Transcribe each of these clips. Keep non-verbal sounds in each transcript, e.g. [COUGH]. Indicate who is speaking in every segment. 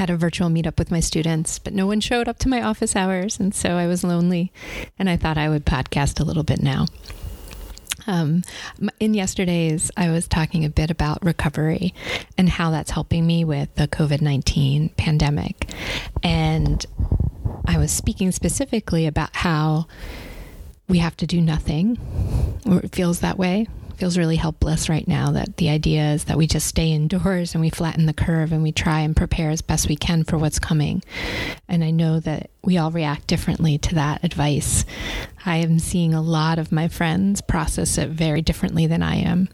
Speaker 1: had a virtual meetup with my students, but no one showed up to my office hours. And so I was lonely. And I thought I would podcast a little bit now. Um, in yesterday's, I was talking a bit about recovery and how that's helping me with the COVID 19 pandemic. And I was speaking specifically about how we have to do nothing, or it feels that way feels really helpless right now that the idea is that we just stay indoors and we flatten the curve and we try and prepare as best we can for what's coming. And I know that we all react differently to that advice. I am seeing a lot of my friends process it very differently than I am.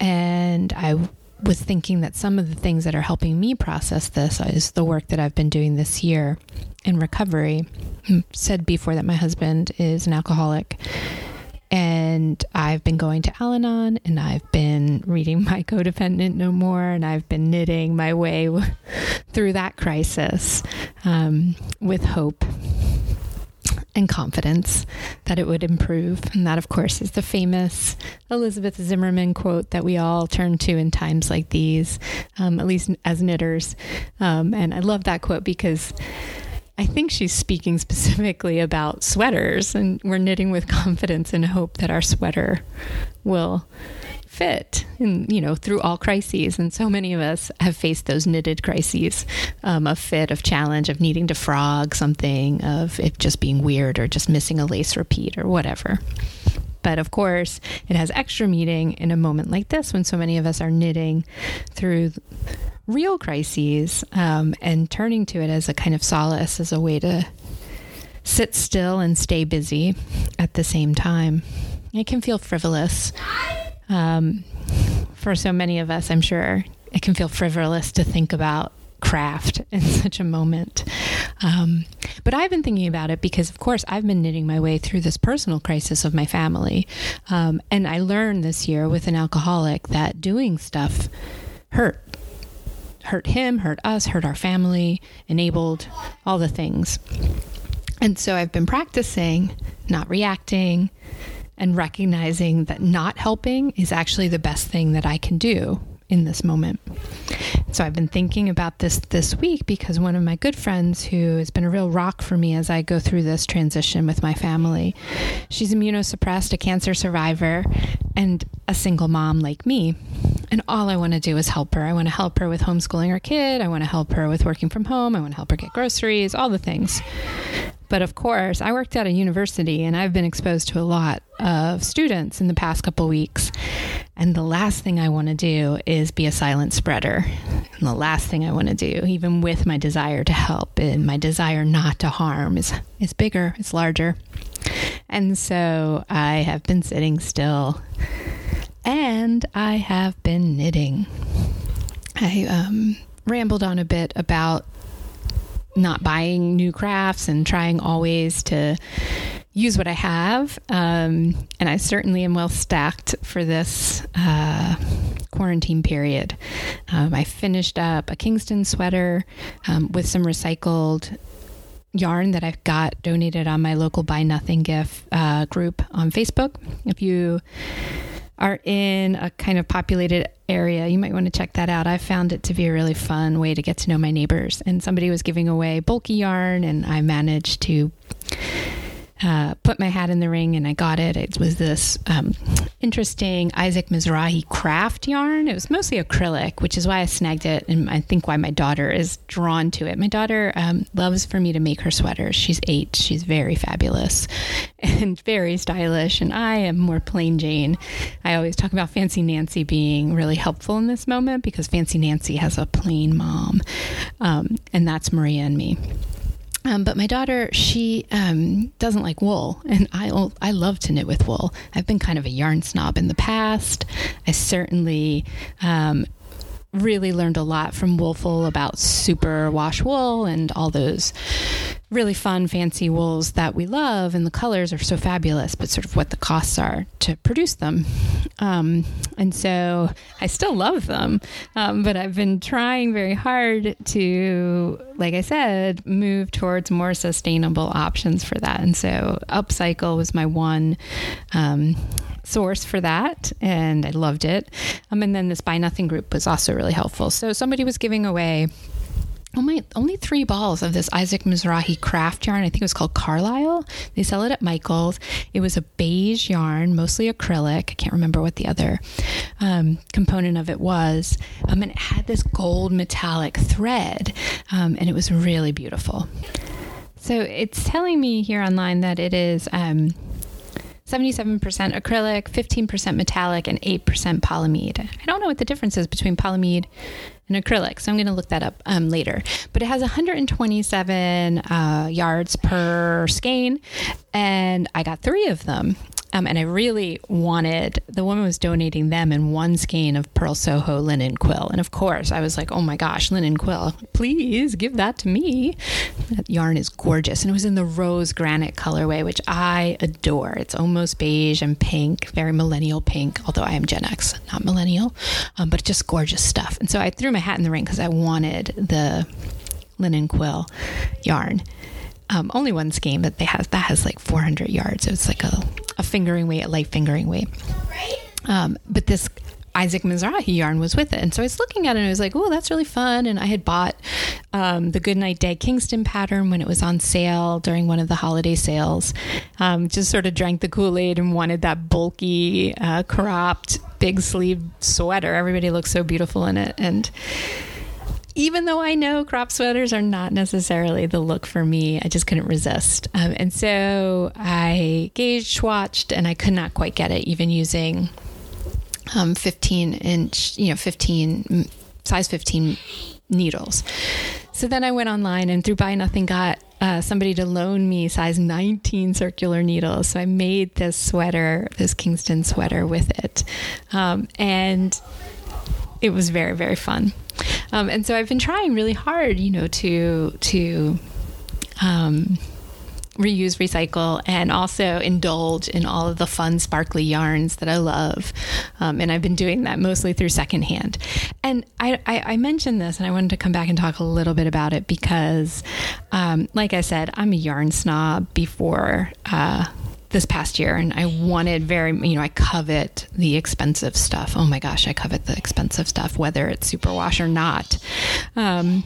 Speaker 1: And I was thinking that some of the things that are helping me process this is the work that I've been doing this year in recovery. I said before that my husband is an alcoholic and I've been going to Al Anon and I've been reading My [LAUGHS] Codependent No More and I've been knitting my way [LAUGHS] through that crisis um, with hope and confidence that it would improve. And that, of course, is the famous Elizabeth Zimmermann quote that we all turn to in times like these, um, at least as knitters. Um, and I love that quote because I think she's speaking specifically about sweaters, and we're knitting with confidence and hope that our sweater will fit and you know through all crises. And so many of us have faced those knitted crises um, of fit of challenge of needing to frog something of it just being weird or just missing a lace repeat or whatever but of course it has extra meaning in a moment like this when so many of us are knitting through real crises um, and turning to it as a kind of solace, as a way to sit still and stay busy at the same time. It can feel frivolous. Um, for so many of us, I'm sure it can feel frivolous to think about craft in [LAUGHS] such a moment. Um, but I've been thinking about it because, of course, I've been knitting my way through this personal crisis of my family. Um, and I learned this year with an alcoholic that doing stuff hurt hurt him, hurt us, hurt our family, enabled all the things. And so I've been practicing not reacting and recognizing that not helping is actually the best thing that I can do in this moment. So I've been thinking about this this week because one of my good friends who has been a real rock for me as I go through this transition with my family. She's immunosuppressed, a cancer survivor, and a single mom like me. And all I want to do is help her. I want to help her with homeschooling her kid. I want to help her with working from home. I want to help her get groceries, all the things. But of course, I worked at a university and I've been exposed to a lot of students in the past couple weeks. And the last thing I want to do is be a silent spreader. And the last thing I want to do, even with my desire to help and my desire not to harm, is, is bigger, it's larger. And so I have been sitting still and I have been knitting. I um, rambled on a bit about not buying new crafts and trying always to use what I have. Um, and I certainly am well stacked for this uh, quarantine period. Um, I finished up a Kingston sweater um, with some recycled yarn that I've got donated on my local Buy Nothing gift uh, group on Facebook. If you are in a kind of populated area, you might want to check that out. I found it to be a really fun way to get to know my neighbors. And somebody was giving away bulky yarn, and I managed to uh, put my hat in the ring and I got it. It was this um, interesting Isaac Mizrahi craft yarn. It was mostly acrylic, which is why I snagged it, and I think why my daughter is drawn to it. My daughter um, loves for me to make her sweaters. She's eight. She's very fabulous [LAUGHS] and very stylish, and I am more plain Jane. I always talk about Fancy Nancy being really helpful in this moment because Fancy Nancy has a plain mom, um, and that's Maria and me. Um, but my daughter, she um, doesn't like wool, and I I love to knit with wool. I've been kind of a yarn snob in the past. I certainly um, really learned a lot from Woolful about super wash wool and all those really fun, fancy wools that we love, and the colors are so fabulous, but sort of what the costs are to produce them. Um, and so I still love them, um, but I've been trying very hard to, like I said, move towards more sustainable options for that. And so Upcycle was my one. Um, source for that, and I loved it. Um, and then this Buy Nothing group was also really helpful. So somebody was giving away only only three balls of this Isaac Mizrahi craft yarn. I think it was called Carlyle. They sell it at Michael's. It was a beige yarn, mostly acrylic. I can't remember what the other um, component of it was. Um, and it had this gold metallic thread, um, and it was really beautiful. So it's telling me here online that it is. Um, 77% acrylic, 15% metallic, and 8% polyamide. I don't know what the difference is between polyamide and acrylic, so I'm going to look that up um, later. But it has 127 uh, yards per skein, and I got three of them. Um, and I really wanted the woman was donating them in one skein of Purl Soho linen quill. And of course, I was like, oh my gosh, linen quill, please give that to me. That yarn is gorgeous. And it was in the rose granite colorway, which I adore. It's almost beige and pink, very millennial pink, although I am Gen X, not millennial, um, but just gorgeous stuff. And so I threw my hat in the ring because I wanted the linen quill yarn. Um, only one skein, but they has that has like 400 yards. It's like a, a fingering weight, a light fingering weight. Um, but this Isaac Mizrahi yarn was with it. And so I was looking at it and I was like, oh, that's really fun. And I had bought um, the Good Night, Day Kingston pattern when it was on sale during one of the holiday sales. Um, just sort of drank the Kool Aid and wanted that bulky, uh, cropped, big sleeve sweater. Everybody looks so beautiful in it. And even though I know crop sweaters are not necessarily the look for me, I just couldn't resist. Um, and so I gauged, swatched, and I could not quite get it, even using um, 15 inch, you know, 15, size 15 needles. So then I went online and through Buy Nothing got uh, somebody to loan me size 19 circular needles. So I made this sweater, this Kingston sweater with it. Um, and it was very, very fun. Um, and so I've been trying really hard, you know, to to um, reuse, recycle, and also indulge in all of the fun, sparkly yarns that I love. Um, and I've been doing that mostly through secondhand. And I, I, I, mentioned this, and I wanted to come back and talk a little bit about it because, um, like I said, I'm a yarn snob before. Uh, this past year and I wanted very, you know, I covet the expensive stuff. Oh my gosh, I covet the expensive stuff, whether it's superwash or not. Um,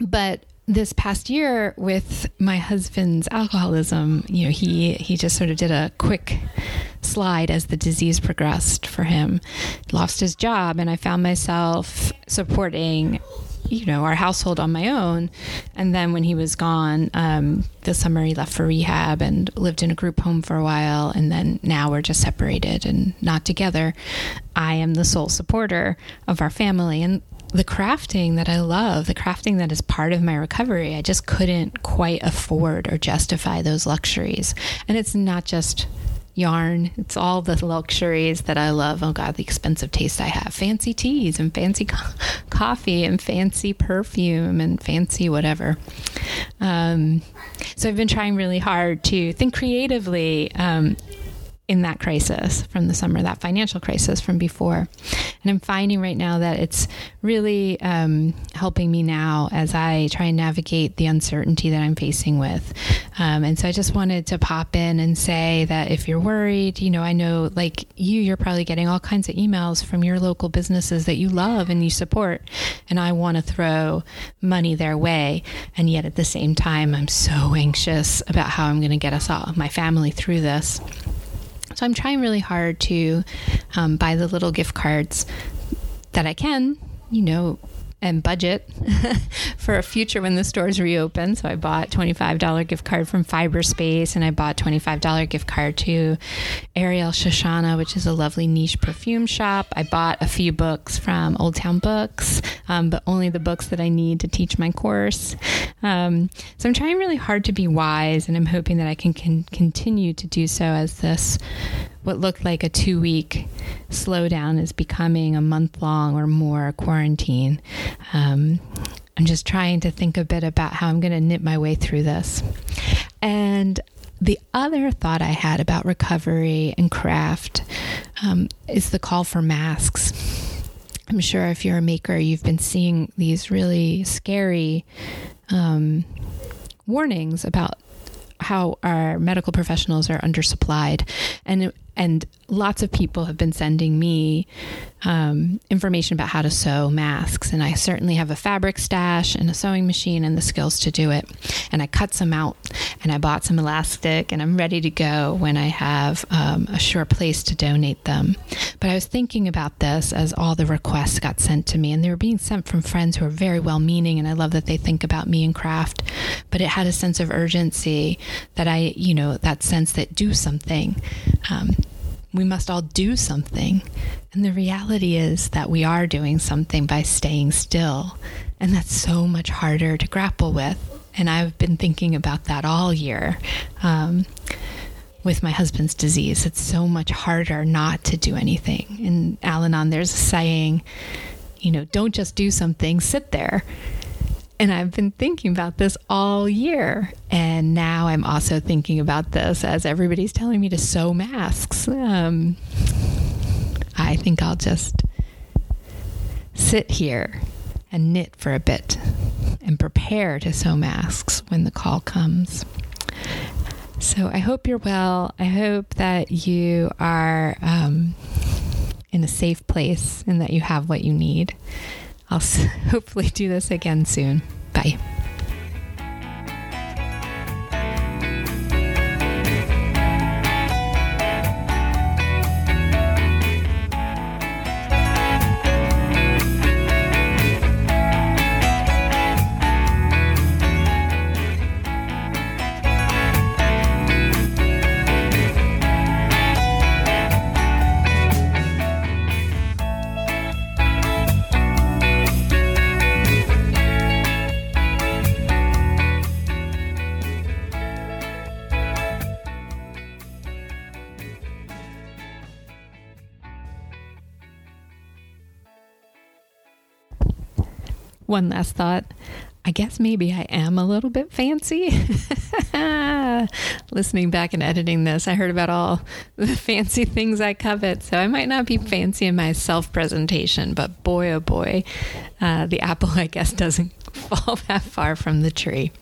Speaker 1: but this past year with my husband's alcoholism, you know, he he just sort of did a quick slide as the disease progressed for him. Lost his job and I found myself supporting you know our household on my own. And then when he was gone um, this summer he left for rehab and lived in a group home for a while. And then now we're just separated and not together. I am the sole supporter of our family. And the crafting that I love, the crafting that is part of my recovery, I just couldn't quite afford or justify those luxuries. And it's not just yarn. It's all the luxuries that I love. Oh God, the expensive taste I have. Fancy teas and fancy co- [LAUGHS] coffee and fancy perfume and fancy whatever. Um, so I've been trying really hard to think creatively um, in that crisis from the summer, that financial crisis from before. And I'm finding right now that it's really um, helping me now as I try and navigate the uncertainty that I'm facing with. Um, and so I just wanted to pop in and say that if you're worried, you know, I know like you, you're probably getting all kinds of emails from your local businesses that you love and you support. And I want to throw money their way. And yet at the same time, I'm so anxious about how I'm going to get us all, my family, through this. So I'm trying really hard to um, buy the little gift cards that I can, you know, and budget [LAUGHS] for a future when the stores reopen. So I bought $25 gift card from Fiberspace and I bought $25 gift card to Ariel Shoshana, which is a lovely niche perfume shop. I bought a few books from Old Town Books, um, but only the books that I need to teach my course. Um, so I'm trying really hard to be wise and I'm hoping that I can, can continue to do so as this what looked like a two week slowdown is becoming a month long or more quarantine. Um, I'm just trying to think a bit about how I'm going to knit my way through this. And the other thought I had about recovery and craft um, is the call for masks. I'm sure if you're a maker, you've been seeing these really scary um, warnings about how our medical professionals are undersupplied. And and lots of people have been sending me um, information about how to sew masks. And I certainly have a fabric stash and a sewing machine and the skills to do it. And I cut some out and I bought some elastic and I'm ready to go when I have um, a sure place to donate them. But I was thinking about this as all the requests got sent to me, and they were being sent from friends who are very well meaning. And I love that they think about me and craft. But it had a sense of urgency that I, you know, that sense that do something. Um, we must all do something. And the reality is that we are doing something by staying still. And that's so much harder to grapple with. And I've been thinking about that all year. Um, with my husband's disease, it's so much harder not to do anything. In Al Anon, there's a saying, you know, don't just do something, sit there. And I've been thinking about this all year. And now I'm also thinking about this as everybody's telling me to sew masks. Um, I think I'll just sit here and knit for a bit and prepare to sew masks when the call comes. So I hope you're well. I hope that you are um, in a safe place and that you have what you need. I'll [LAUGHS] hopefully do this again soon. Bye. One last thought. I guess maybe I am a little bit fancy. [LAUGHS] Listening back and editing this, I heard about all the [LAUGHS] fancy things I covet. So I might not be fancy in my self presentation, but boy, oh boy, uh, the apple, I guess, [LAUGHS] doesn't fall that far from the tree.